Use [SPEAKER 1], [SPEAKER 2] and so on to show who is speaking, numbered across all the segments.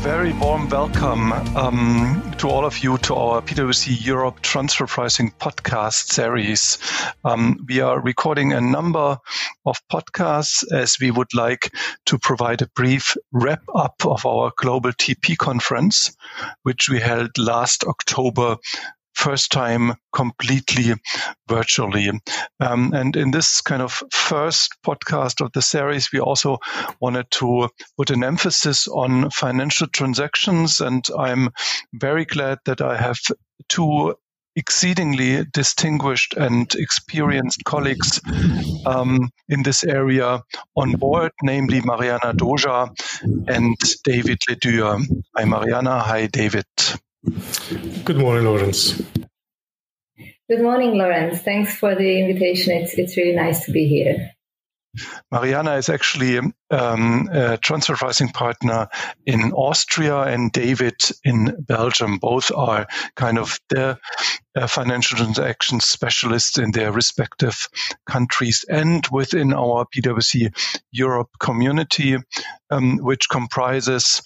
[SPEAKER 1] Very warm welcome um, to all of you to our PwC Europe Transfer Pricing podcast series. Um, we are recording a number of podcasts as we would like to provide a brief wrap up of our global TP conference, which we held last October first time completely virtually. Um, and in this kind of first podcast of the series, we also wanted to put an emphasis on financial transactions. And I'm very glad that I have two exceedingly distinguished and experienced colleagues um, in this area on board, namely Marianna Dozsa and David Ledure. Hi, Marianna. Hi, David.
[SPEAKER 2] Good morning, Lorenz.
[SPEAKER 3] Good morning, Lorenz. Thanks for the invitation. It's it's really nice to be here.
[SPEAKER 1] Mariana is actually um, a transfer pricing partner in Austria and David in Belgium. Both are kind of the uh, financial transactions specialists in their respective countries and within our PwC Europe community, um, which comprises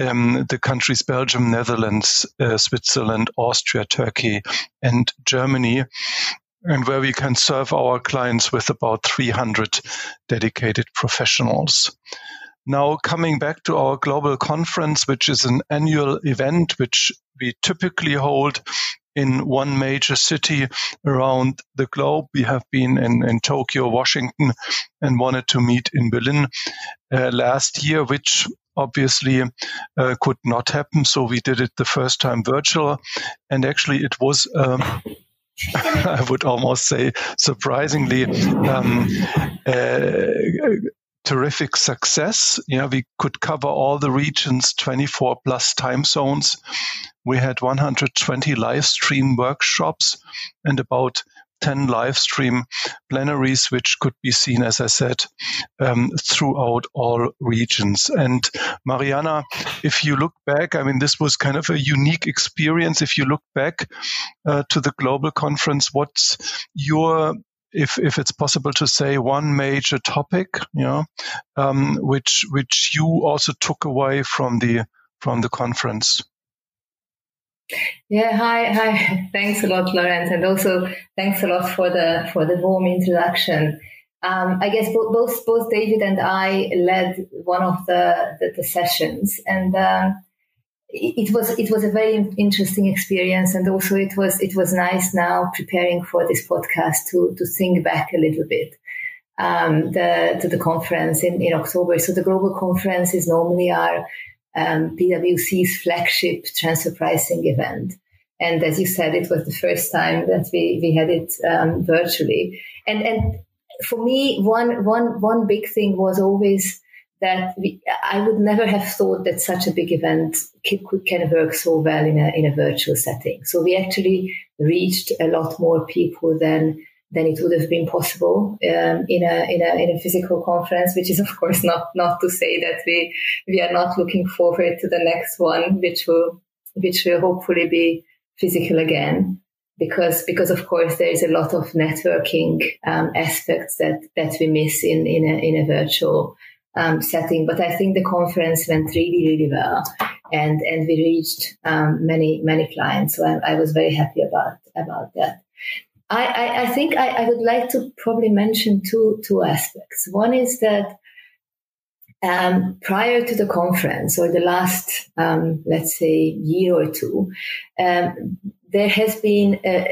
[SPEAKER 1] um, the countries Belgium, Netherlands, uh, Switzerland, Austria, Turkey, and Germany, and where we can serve our clients with about 300 dedicated professionals. Now, coming back to our global conference, which is an annual event which we typically hold in one major city around the globe. We have been in, in Tokyo, Washington, and wanted to meet in Berlin uh, last year, which obviously uh, could not happen. So we did it the first time virtual. And actually, it was. Um, I would almost say surprisingly um, uh, terrific success. Yeah, we could cover all the regions, 24 plus time zones. We had 120 live stream workshops and about 10 live stream plenaries, which could be seen, as I said, um, throughout all regions. And Marianna, if you look back, I mean, this was kind of a unique experience. If you look back uh, to the global conference, what's your if if it's possible to say one major topic, you know, um, which which you also took away from the from the conference.
[SPEAKER 3] Yeah, hi, hi. Thanks a lot, Lorenz, and also thanks a lot for the for the warm introduction. Um, I guess both, both both David and I led one of the the, the sessions, and um, it, was it was a very interesting experience, and also it was it was nice now preparing for this podcast to to think back a little bit um, the, to the conference in in October. So the global conference is normally our um, PwC's flagship transfer pricing event. And as you said, it was the first time that we, we had it um, virtually. And, and for me, one, one, one big thing was always that we, I would never have thought that such a big event can, can work so well in a, in a virtual setting. So we actually reached a lot more people than than it would have been possible um, in a in a in a physical conference. Which is, of course, not not to say that we we are not looking forward to the next one, which will which will hopefully be physical again. Because, because of course there is a lot of networking um, aspects that, that we miss in, in a, in a virtual um, setting. But I think the conference went really, really well, and and we reached um, many many clients. So I, I, was very happy about about that. I, I, I think I, I, would like to probably mention two two aspects. One is that um, prior to the conference or the last, um, let's say, year or two, um, there has been uh,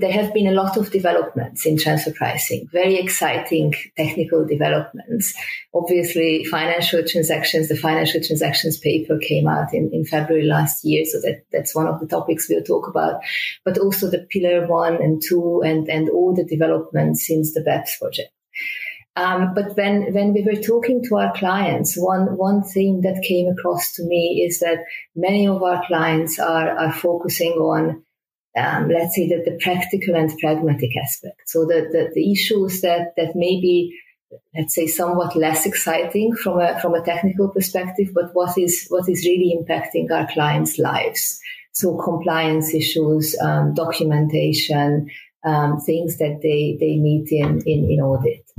[SPEAKER 3] there have been a lot of developments in transfer pricing, very exciting technical developments. Obviously, financial transactions, the financial transactions paper came out in, in February last year, so that, that's one of the topics we'll talk about. But also the pillar one and two and, and all the developments since the BEPS project. Um, but when, when we were talking to our clients, one, one thing that came across to me is that many of our clients are, are focusing on um, let's say that the practical and pragmatic aspect. So the, the, the issues that, that may be, let's say, somewhat less exciting from a, from a technical perspective, but what is, what is really impacting our clients' lives. So compliance issues, um, documentation, um, things that they, they meet in, in, in audit.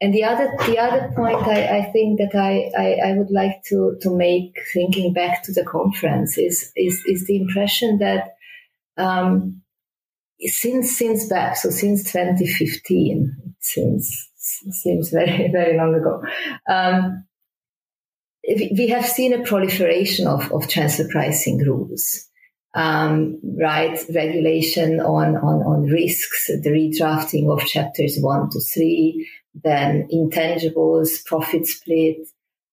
[SPEAKER 3] and the other the other point I, I think that I, I, I, would like to, to make thinking back to the conference is is, is the impression that um, since since BEPS so since 2015 since seems very very long ago. Um, we have seen a proliferation of, of transfer pricing rules. Um, right regulation on, on on risks the redrafting of chapters one to three then intangibles, profit split,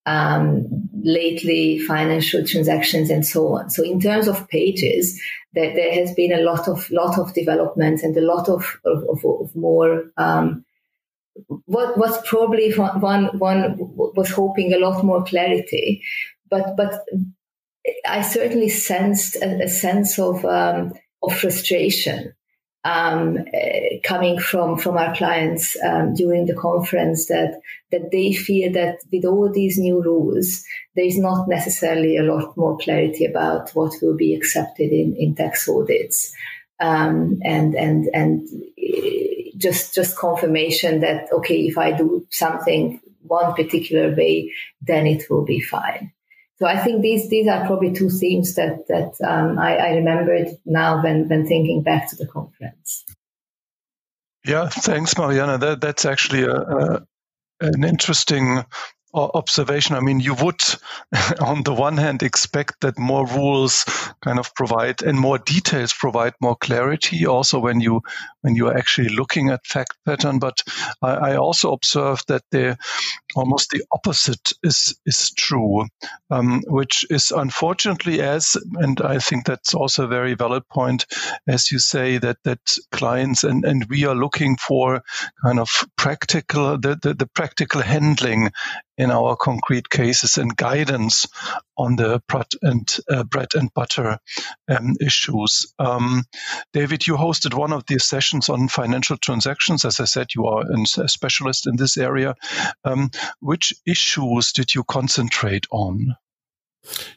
[SPEAKER 3] um, lately financial transactions and so on. So in terms of pages, there, there has been a lot of lot of development and a lot of of, of, of more. Um, what was probably one one was hoping a lot more clarity, but but I certainly sensed a, a sense of um, of frustration um, uh, coming from from our clients um, during the conference that that they feel that with all these new rules, there is not necessarily a lot more clarity about what will be accepted in, in tax audits, um, and and and uh, just just confirmation that okay, if I do something one particular way, then it will be fine. So I think these these are probably two themes that that um, I, I remembered now when when thinking back to the conference.
[SPEAKER 1] Yeah, thanks, Marianna. That that's actually a, a an interesting observation. I mean, you would, on the one hand, expect that more rules kind of provide and more details provide more clarity. Also, when you when you are actually looking at fact pattern, but I, I also observed that the almost the opposite is is true, um, which is unfortunately as, and I think that's also a very valid point, as you say that that clients and and we are looking for kind of practical the the, the practical handling in our concrete cases and guidance on the bread and uh, bread and butter um, issues. Um, David, you hosted one of these sessions on financial transactions. As I said, you are a specialist in this area. Um, which issues did you concentrate on?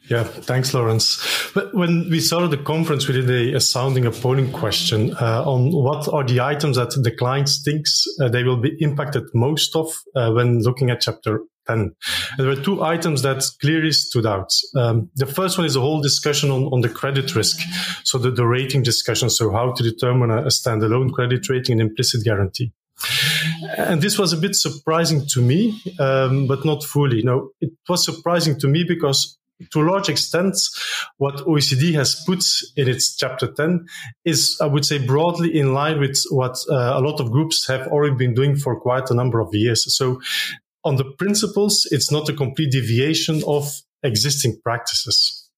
[SPEAKER 2] Yeah, thanks, Lorenz. But when we started the conference, we did a, a sounding a polling question uh, on what are the items that the clients thinks uh, they will be impacted most of uh, when looking at chapter 10. And there were two items that clearly stood out. Um, the first one is a whole discussion on, on the credit risk. So the, the rating discussion. So how to determine a, a standalone credit rating and implicit guarantee. And this was a bit surprising to me, um, but not fully. No, it was surprising to me because to a large extent, what OECD has put in its chapter 10 is, I would say, broadly in line with what uh, a lot of groups have already been doing for quite a number of years. So on the principles, it's not a complete deviation of existing practices.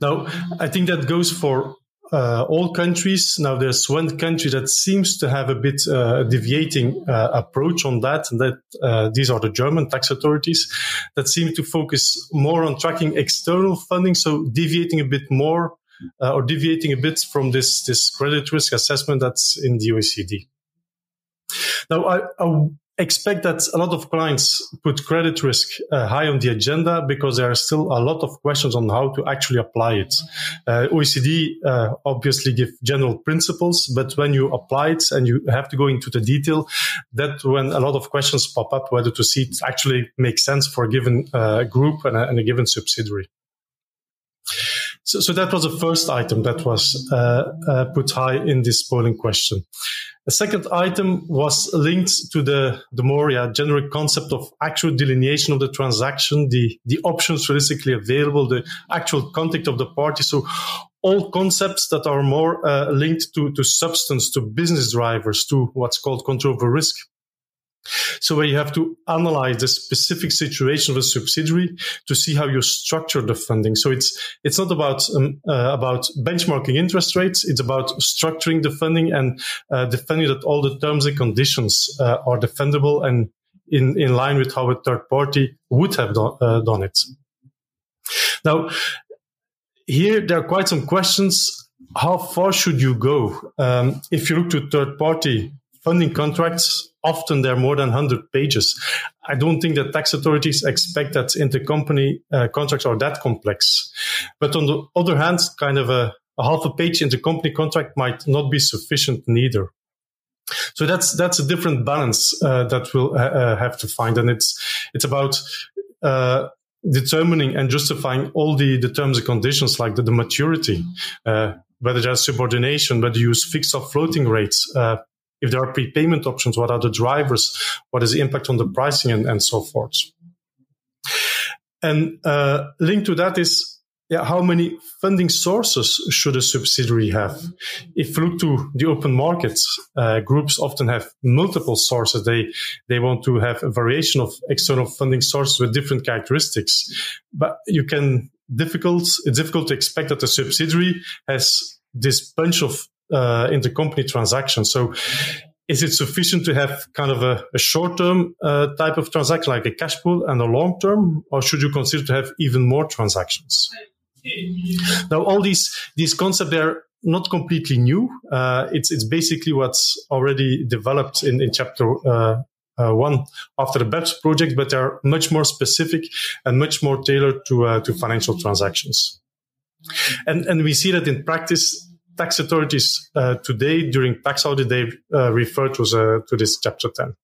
[SPEAKER 2] Now, I think that goes for uh, all countries. Now, there's one country that seems to have a bit uh, deviating uh, approach on that, and that uh, these are the German tax authorities that seem to focus more on tracking external funding, so deviating a bit more uh, or deviating a bit from this this credit risk assessment that's in the OECD. Now, I, I expect that a lot of clients put credit risk uh, high on the agenda because there are still a lot of questions on how to actually apply it. Uh, OECD uh, obviously give general principles, but when you apply it and you have to go into the detail, that when a lot of questions pop up whether to see it actually makes sense for a given uh, group and a, and a given subsidiary. So, so, that was the first item that was uh, uh, put high in this polling question. The second item was linked to the, the more yeah, generic concept of actual delineation of the transaction, the, the options realistically available, the actual contact of the party. So all concepts that are more uh, linked to, to substance, to business drivers, to what's called control over risk. So where you have to analyze the specific situation of a subsidiary to see how you structure the funding. So it's it's not about um, uh, about benchmarking interest rates. It's about structuring the funding and uh, defending that all the terms and conditions uh, are defendable and in in line with how a third party would have do, uh, done it. Now, here there are quite some questions. How far should you go? Um, if you look to third party funding contracts, often they're more than 100 pages. I don't think that tax authorities expect that intercompany uh, contracts are that complex. But on the other hand, kind of a, a half a page intercompany contract might not be sufficient neither. So that's that's a different balance uh, that we'll uh, uh have to find, and it's it's about uh, determining and justifying all the, the terms and conditions like the, the maturity, uh, whether there's subordination, whether you use fixed or floating rates, uh, if there are prepayment options, what are the drivers, what is the impact on the pricing, and, and so forth. And uh, linked to that is yeah, how many funding sources should a subsidiary have? If you look to the open markets, uh, groups often have multiple sources. They they want to have a variation of external funding sources with different characteristics. But you can difficult it's difficult to expect that a subsidiary has this bunch of uh, intercompany transactions. So is it sufficient to have kind of a, a short-term uh, type of transaction like a cash pool and a long-term, or should you consider to have even more transactions? Now, all these these concepts are not completely new. Uh, it's it's basically what's already developed in in chapter. Uh, uh, one after the BEPS project, but they're much more specific and much more tailored to uh, to financial transactions. And and we see that in practice, tax authorities uh, today during tax audit they uh, refer to to this chapter ten.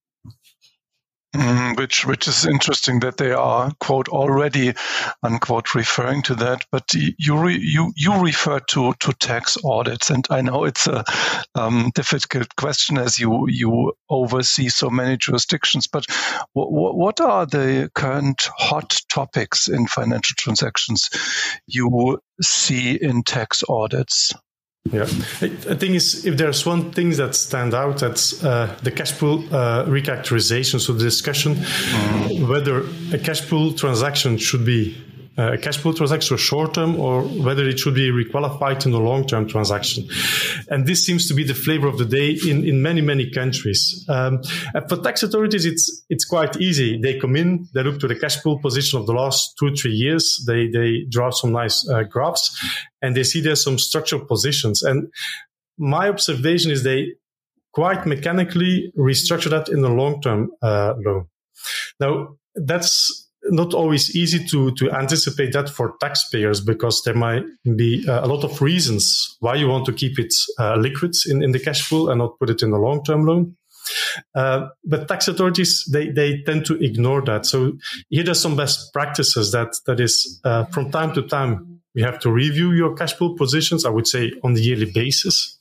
[SPEAKER 1] Mm, which which is interesting that they are quote already unquote referring to that, but you re, you you refer to to tax audits, and I know it's a um, difficult question as you you oversee so many jurisdictions. But w- w- what are the current hot topics in financial transactions you see in tax audits?
[SPEAKER 2] Yeah, I think is if there's one thing that stand out, that's uh, the cash pool uh, recharacterization. So the discussion mm. whether a cash pool transaction should be a cash pool transaction short term or whether it should be requalified in a long term transaction. And this seems to be the flavor of the day in, in many, many countries. Um, for tax authorities, it's, it's quite easy. They come in, they look to the cash pool position of the last two, three years. They, they draw some nice uh, graphs and they see there's some structural positions. And my observation is they quite mechanically restructure that in the long term uh, loan. Now, that's not always easy to to anticipate that for taxpayers because there might be uh, a lot of reasons why you want to keep it uh, liquid in, in the cash pool and not put it in a long term loan. Uh, but tax authorities they they tend to ignore that. So here are some best practices that that is uh, from time to time you have to review your cash pool positions. I would say on the yearly basis,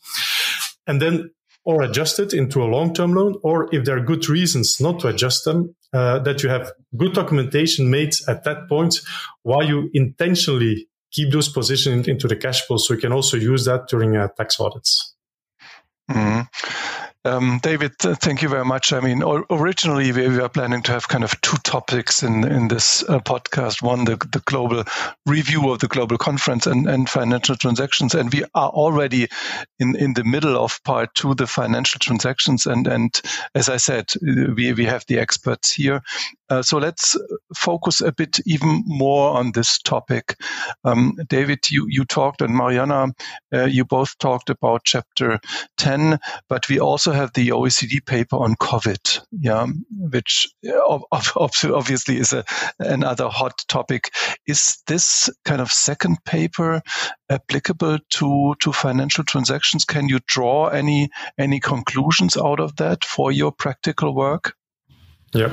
[SPEAKER 2] and then or adjust it into a long-term loan, or if there are good reasons not to adjust them, uh, that you have good documentation made at that point while you intentionally keep those positions into the cash pool. So you can also use that during uh, tax audits.
[SPEAKER 1] Mm-hmm. Um, David, thank you very much. I mean, originally we were planning to have kind of two topics in in this uh, podcast. One, the, the global review of the global conference and, and financial transactions, and we are already in in the middle of part two, the financial transactions. And and as I said, we we have the experts here. Uh, so let's focus a bit even more on this topic. Um, David, you you talked, and Mariana, uh, you both talked about chapter ten, but we also have the OECD paper on COVID, yeah, which uh, obviously is a, another hot topic. Is this kind of second paper applicable to to financial transactions? Can you draw any any conclusions out of that for your practical work?
[SPEAKER 2] Yeah.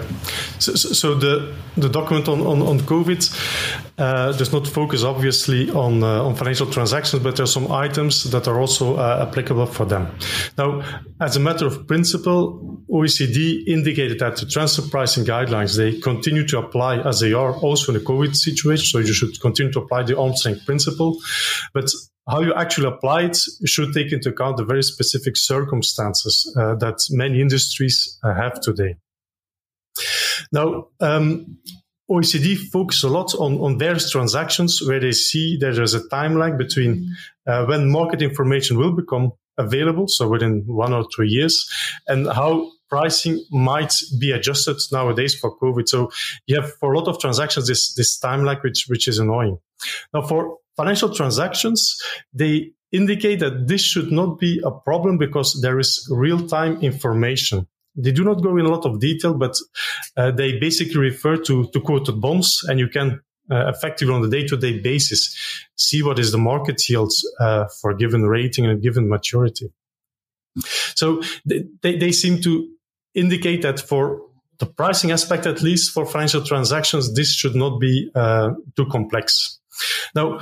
[SPEAKER 2] So, so the the document on on, on COVID uh, does not focus obviously on uh, on financial transactions, but there are some items that are also uh, applicable for them. Now, as a matter of principle, OECD indicated that the transfer pricing guidelines they continue to apply as they are also in the COVID situation. So you should continue to apply the arm's length principle, but how you actually apply it should take into account the very specific circumstances uh, that many industries uh, have today. Now, um, OECD focus a lot on, on various transactions where they see that there is a time lag between uh, when market information will become available, so within one or two years, and how pricing might be adjusted nowadays for COVID. So you have for a lot of transactions this this time lag, which which is annoying. Now for financial transactions, they indicate that this should not be a problem because there is real time information. They do not go in a lot of detail, but uh, they basically refer to, to quoted bonds, and you can uh, effectively on a day-to-day basis see what is the market yields uh, for a given rating and a given maturity. So they, they seem to indicate that for the pricing aspect, at least for financial transactions, this should not be uh, too complex. Now,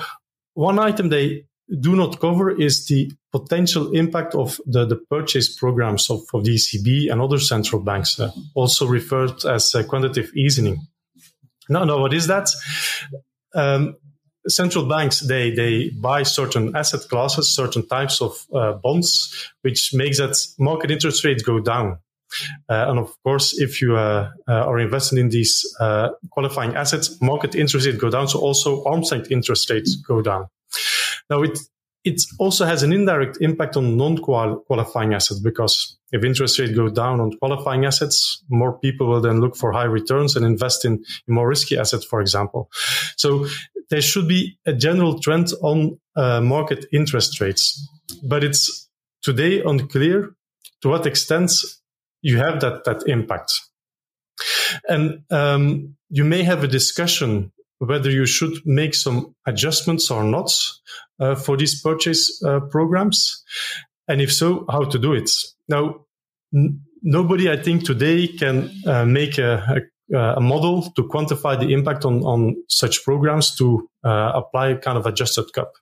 [SPEAKER 2] one item they do not cover is the potential impact of the, the purchase programs of, of the ECB and other central banks, uh, also referred as uh, quantitative easing. No, no, what is that? Um, central banks they they buy certain asset classes, certain types of uh, bonds, which makes that market interest rates go down. Uh, and of course, if you uh, uh are investing in these qualifying assets, market interest rates go down. So also arm's length interest rates go down. Now it it also has an indirect impact on non-qualifying assets because if interest rates go down on qualifying assets, more people will then look for high returns and invest in more risky assets, for example. So there should be a general trend on uh, market interest rates, but it's today unclear to what extent you have that that impact. And um, you may have a discussion whether you should make some adjustments or not uh, for these purchase uh, programs, and if so, how to do it. Now, n- nobody, I think, today can uh, make a, a, a, model to quantify the impact on, on such programs to uh, apply kind of adjusted CUP.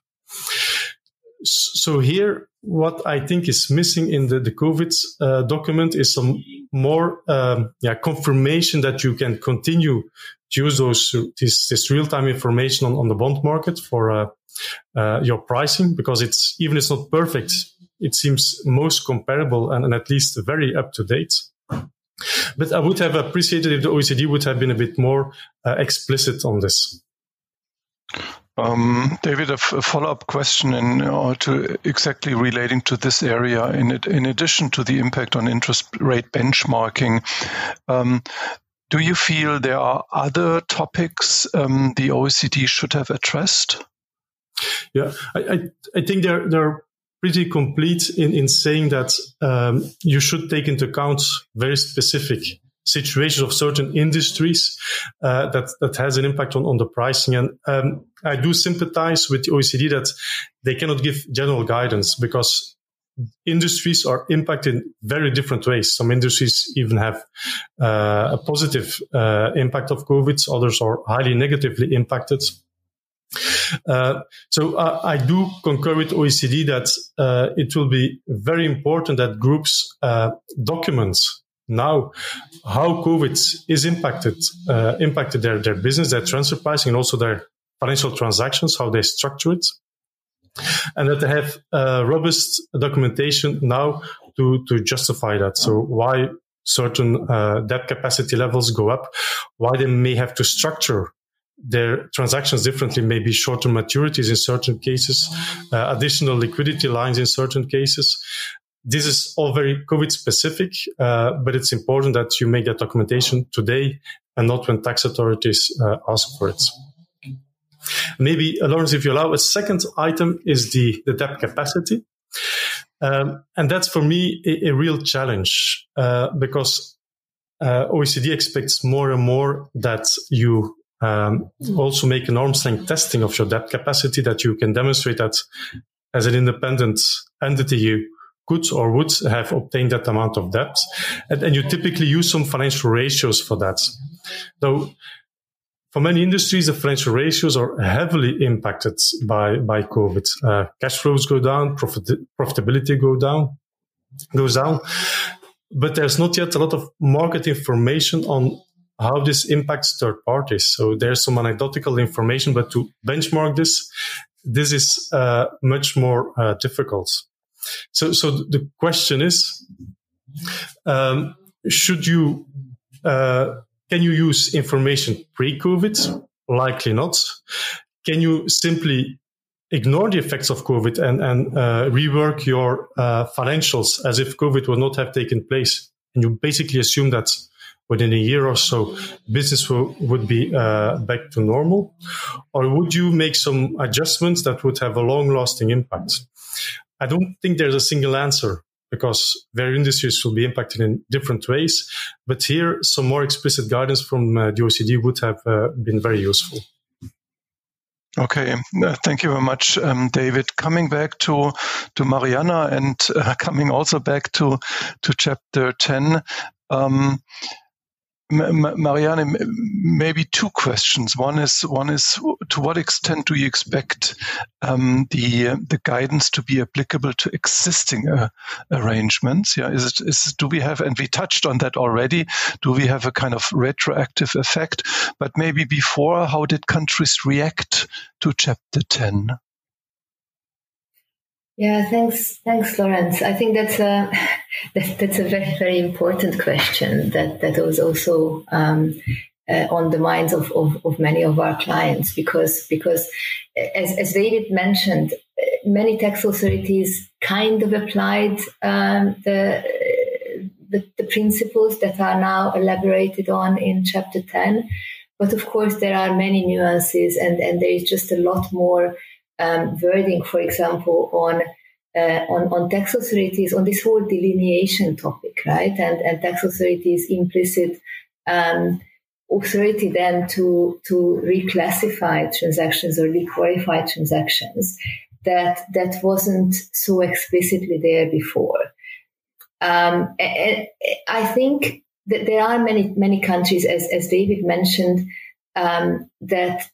[SPEAKER 2] So here, what I think is missing in the, the COVID uh, document is some more um, yeah, confirmation that you can continue to use those this, this real time information on, on the bond market for uh, your pricing because it's even it's not perfect. It seems most comparable and, and at least very up to date. But I would have appreciated if the OECD would have been a bit more uh, explicit on this.
[SPEAKER 1] Um, David, a, f- a follow-up question in uh, to exactly relating to this area. In it, in addition to the impact on interest rate benchmarking, um, do you feel there are other topics um, the OECD should have addressed?
[SPEAKER 2] Yeah, I, I, I think they're they're pretty complete in, in saying that um, you should take into account very specific situations of certain industries uh, that that has an impact on, on the pricing. And um, I do sympathize with the OECD that they cannot give general guidance because industries are impacted in very different ways. Some industries even have uh, a positive uh, impact of COVID. Others are highly negatively impacted. Uh, so I, I, do concur with OECD that uh, it will be very important that groups uh, document now how COVID is impacted uh, impacted their, their business, their transfer pricing, and also their financial transactions, how they structure it, and that they have uh, robust documentation now to to justify that. So why certain uh, debt capacity levels go up, why they may have to structure their transactions differently, maybe shorter maturities in certain cases, uh, additional liquidity lines in certain cases, this is all very COVID specific, uh, but it's important that you make that documentation today and not when tax authorities uh, ask for it. Maybe, uh, Lorenz, if you allow, a second item is the, the debt capacity. Um, and that's for me a, a real challenge uh, because uh, OECD expects more and more that you um, also make an arm's length testing of your debt capacity, that you can demonstrate that as an independent entity, you could or would have obtained that amount of debt. And, and you typically use some financial ratios for that. Though for many industries, the financial ratios are heavily impacted by, by COVID. Uh, cash flows go down, profit, profitability go down, goes down. But there's not yet a lot of market information on how this impacts third parties. So there's some anecdotal information, but to benchmark this, this is uh, much more uh, difficult. So, so the question is, um, should you, uh, can you use information pre-COVID? Likely not. Can you simply ignore the effects of COVID and, and uh, rework your uh, financials as if COVID would not have taken place? And you basically assume that within a year or so, business will, would be uh, back to normal? Or would you make some adjustments that would have a long lasting impact? I don't think there's a single answer because various industries will be impacted in different ways. But here, some more explicit guidance from uh, the OECD would have uh, been very useful.
[SPEAKER 1] Okay, uh, thank you very much, um, David. Coming back to to Marianna and uh, coming also back to to chapter ten. Um, Marianne, maybe two questions. One is one is to what extent do you expect um, the the guidance to be applicable to existing uh, arrangements? Yeah, is it is do we have and we touched on that already? Do we have a kind of retroactive effect? But maybe before, how did countries react to Chapter Ten?
[SPEAKER 3] Yeah, thanks, thanks, Lorenz. I think that's a that, that's a very very important question that that was also um, uh, on the minds of, of, of, many of our clients because because as, as David mentioned, many tax authorities kind of applied um, the, the the principles that are now elaborated on in Chapter Ten, but of course there are many nuances and and there is just a lot more um, wording, for example, on uh, on, on tax authorities on this whole delineation topic, right? And and tax authorities implicit um, authority then to to reclassify transactions or requalify transactions that that wasn't so explicitly there before. Um, I think that there are many many countries, as as David mentioned, um, that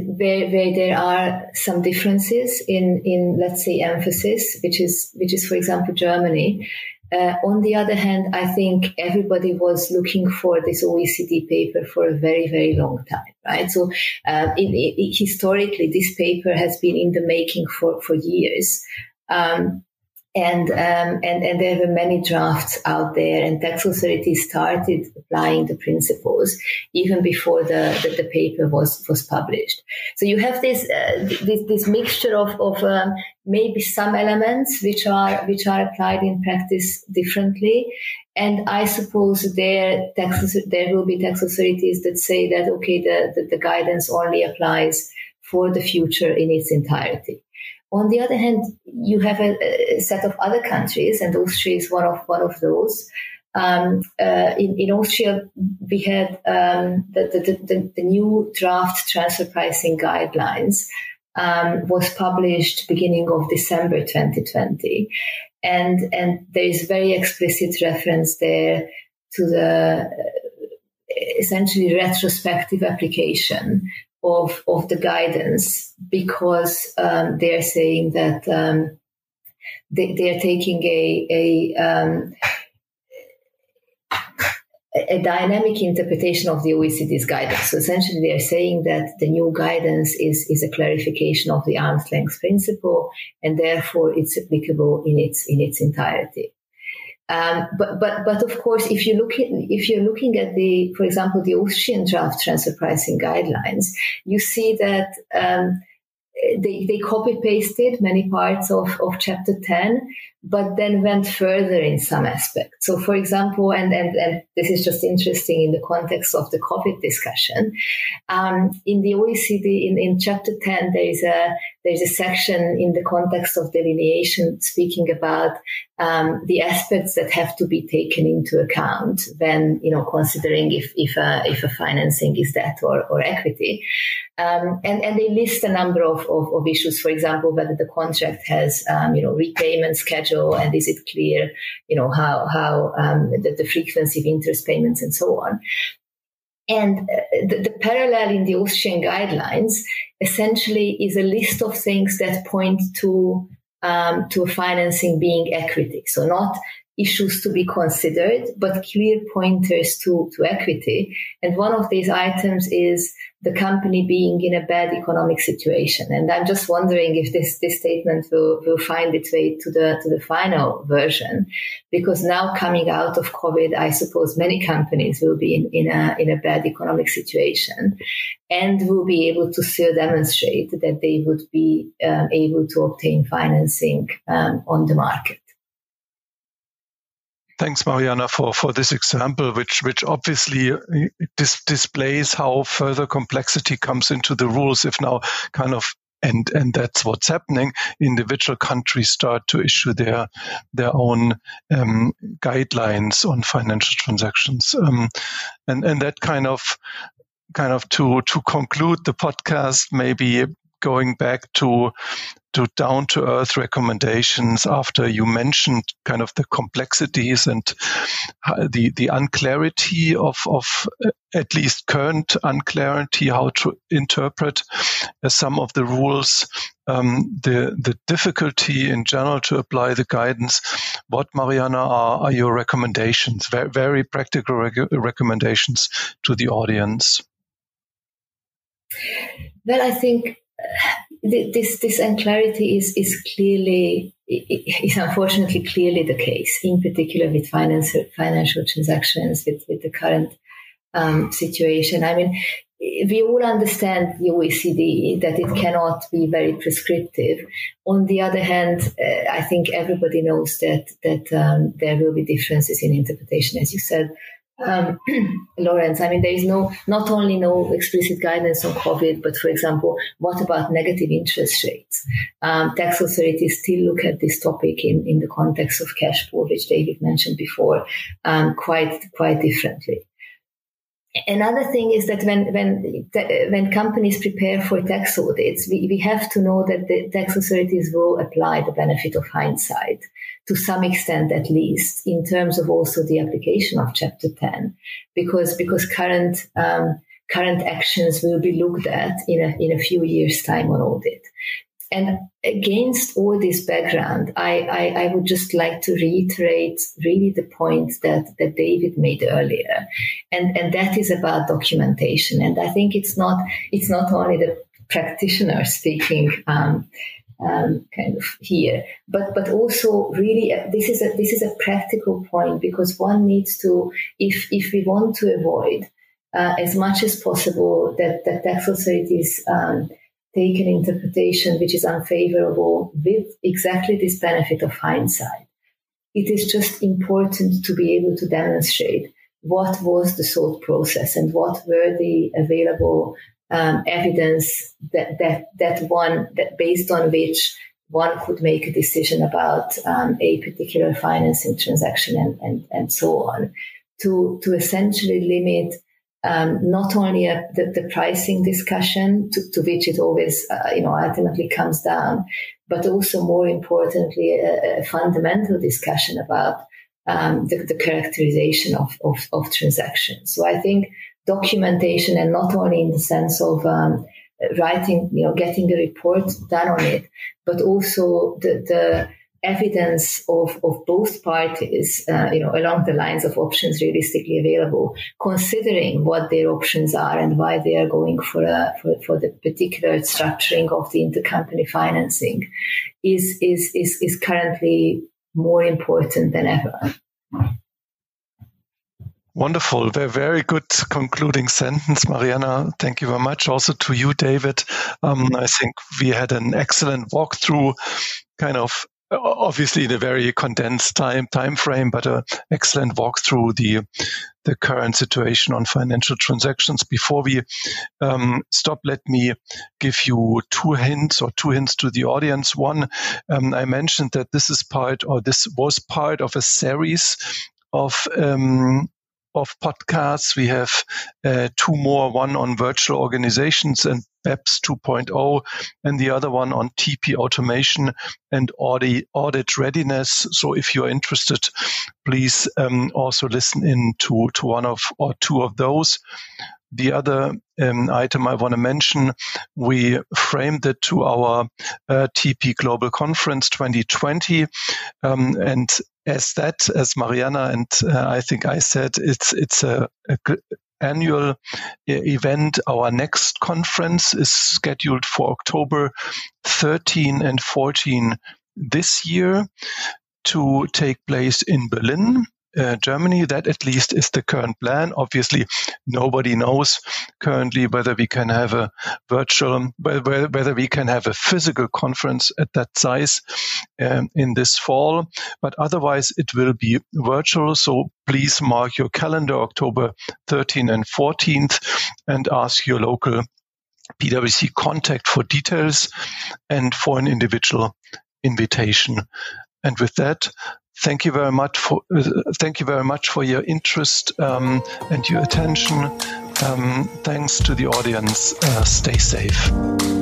[SPEAKER 3] where, where there are some differences in, in let's say emphasis, which is which is for example Germany. Uh, on the other hand, I think everybody was looking for this OECD paper for a very, very long time, right? So, uh, in, in, historically, this paper has been in the making for, for years. Um, and um, and and there were many drafts out there, and tax authorities started applying the principles even before the, the, the paper was was published. So you have this uh, this, this mixture of of um, maybe some elements which are which are applied in practice differently, and I suppose there tax there will be tax authorities that say that okay the, the, the guidance only applies for the future in its entirety. On the other hand, you have a, a set of other countries, and Austria is one of one of those. Um, uh, in, in, Austria, we had um, the, the, the, the, new draft transfer pricing guidelines um, was published beginning of December 2020, and and there is very explicit reference there to the essentially retrospective application of of the guidance because um, they are saying that um, they, they, are taking a a, um, a dynamic interpretation of the OECD's guidance. So essentially, they are saying that the new guidance is is a clarification of the arm's length principle, and therefore it's applicable in its in its entirety. Um, but, but, but of course, if you look at, if you're looking at the, for example, the Austrian draft transfer pricing guidelines, you see that, um, they, they copy pasted many parts of, of chapter 10, but then went further in some aspects. So, for example, and, and, and this is just interesting in the context of the COVID discussion, um, in the OECD, in, in chapter 10, there is a, there's a section in the context of delineation speaking about um, the aspects that have to be taken into account when, you know, considering if, if, a, if a financing is debt or, or equity. Um, and, and they list a number of, of, of, issues, for example, whether the contract has, um, you know, repayment schedule and is it clear, you know, how, how um, the, the, frequency of interest payments and so on. And uh, the, the parallel in the Austrian guidelines essentially is a list of things that point to um, to financing being equity. So not issues to be considered, but clear pointers to, to equity. And one of these items is the company being in a bad economic situation. And I'm just wondering if this, this statement will, will find its way to the, to the final version, because now coming out of COVID, I suppose many companies will be in, in a, in a bad economic situation and will be able to still demonstrate that they would be um, able to obtain financing um, on the market.
[SPEAKER 1] Thanks, Marianna, for, for this example, which which obviously uh, dis- displays how further complexity comes into the rules. If now kind of and and that's what's happening. Individual countries start to issue their their own um, guidelines on financial transactions, um, and and that kind of kind of to to conclude the podcast, maybe going back to to down to earth recommendations after you mentioned kind of the complexities and the the unclarity of of uh, at least current unclarity how to interpret uh, some of the rules um, the the difficulty in general to apply the guidance. What Marianna are, are your recommendations very, very practical rec- recommendations to the audience?
[SPEAKER 3] Well i think this this unclarity is is clearly is unfortunately clearly the case, in particular with finance, financial transactions, with, with the current um, situation. I mean, we all understand the OECD that it cannot be very prescriptive. On the other hand, uh, I think everybody knows that that um, there will be differences in interpretation, as you said um, Lorenz, I mean, there is no, not only no explicit guidance on COVID, but for example, what about negative interest rates? Um, tax authorities still look at this topic in, in the context of cash pool, which David mentioned before, um, quite, quite differently. Another thing is that when when when companies prepare for tax audits, we, we have to know that the tax authorities will apply the benefit of hindsight to some extent, at least, in terms of also the application of Chapter 10, because because current um, current actions will be looked at in a in a few years' time on audit. And against all this background, I, I, I, would just like to reiterate really the point that, that David made earlier. And, and that is about documentation. And I think it's not, it's not only the practitioner speaking, um, um, kind of here, but but also really uh, this is a this is a practical point because one needs to if if we want to avoid uh, as much as possible that that tax authorities um, take an interpretation which is unfavorable with exactly this benefit of hindsight. It is just important to be able to demonstrate what was the thought process and what were the available um, evidence that, that, that one, that based on which one could make a decision about um, a particular financing transaction and, and, and so on to, to essentially limit um, not only a, the, the, pricing discussion to, to which it always, uh, you know, ultimately comes down, but also more importantly, a, a fundamental discussion about um, the, the, characterization of, of, of, transactions. So I think documentation and not only in the sense of um, writing, you know, getting a report done on it, but also the, the evidence of, of both parties, uh, you know, along the lines of options realistically available, considering what their options are and why they are going for a, for, for the particular structuring of the intercompany financing is, is, is, is currently more important than ever.
[SPEAKER 1] Wonderful. Very, very good concluding sentence, Marianna. Thank you very much. Also to you, David. Um, I think we had an excellent walkthrough, kind of obviously in a very condensed time time frame, but an excellent walk through the the current situation on financial transactions. Before we um, stop, let me give you two hints or two hints to the audience. One, um, I mentioned that this is part or this was part of a series of um, of podcasts. We have uh, two more, one on virtual organizations and BEPS 2.0, and the other one on TP automation and audit, audit readiness. So if you're interested, please um, also listen in to, to one of or two of those. The other um, item I want to mention, we framed it to our uh, TP Global Conference 2020, um, and as that, as Marianna and uh, I think I said, it's it's a, a annual event. Our next conference is scheduled for October 13 and 14 this year to take place in Berlin uh, Germany. That at least is the current plan. Obviously, nobody knows currently whether we can have a virtual, whether, whether we can have a physical conference at that size um, in this fall. But otherwise, it will be virtual. So please mark your calendar October 13th and 14th and ask your local PwC contact for details and for an individual invitation. And with that, thank you very much for uh, thank you very much for your interest um, and your attention. Um, thanks to the audience. Uh, stay safe.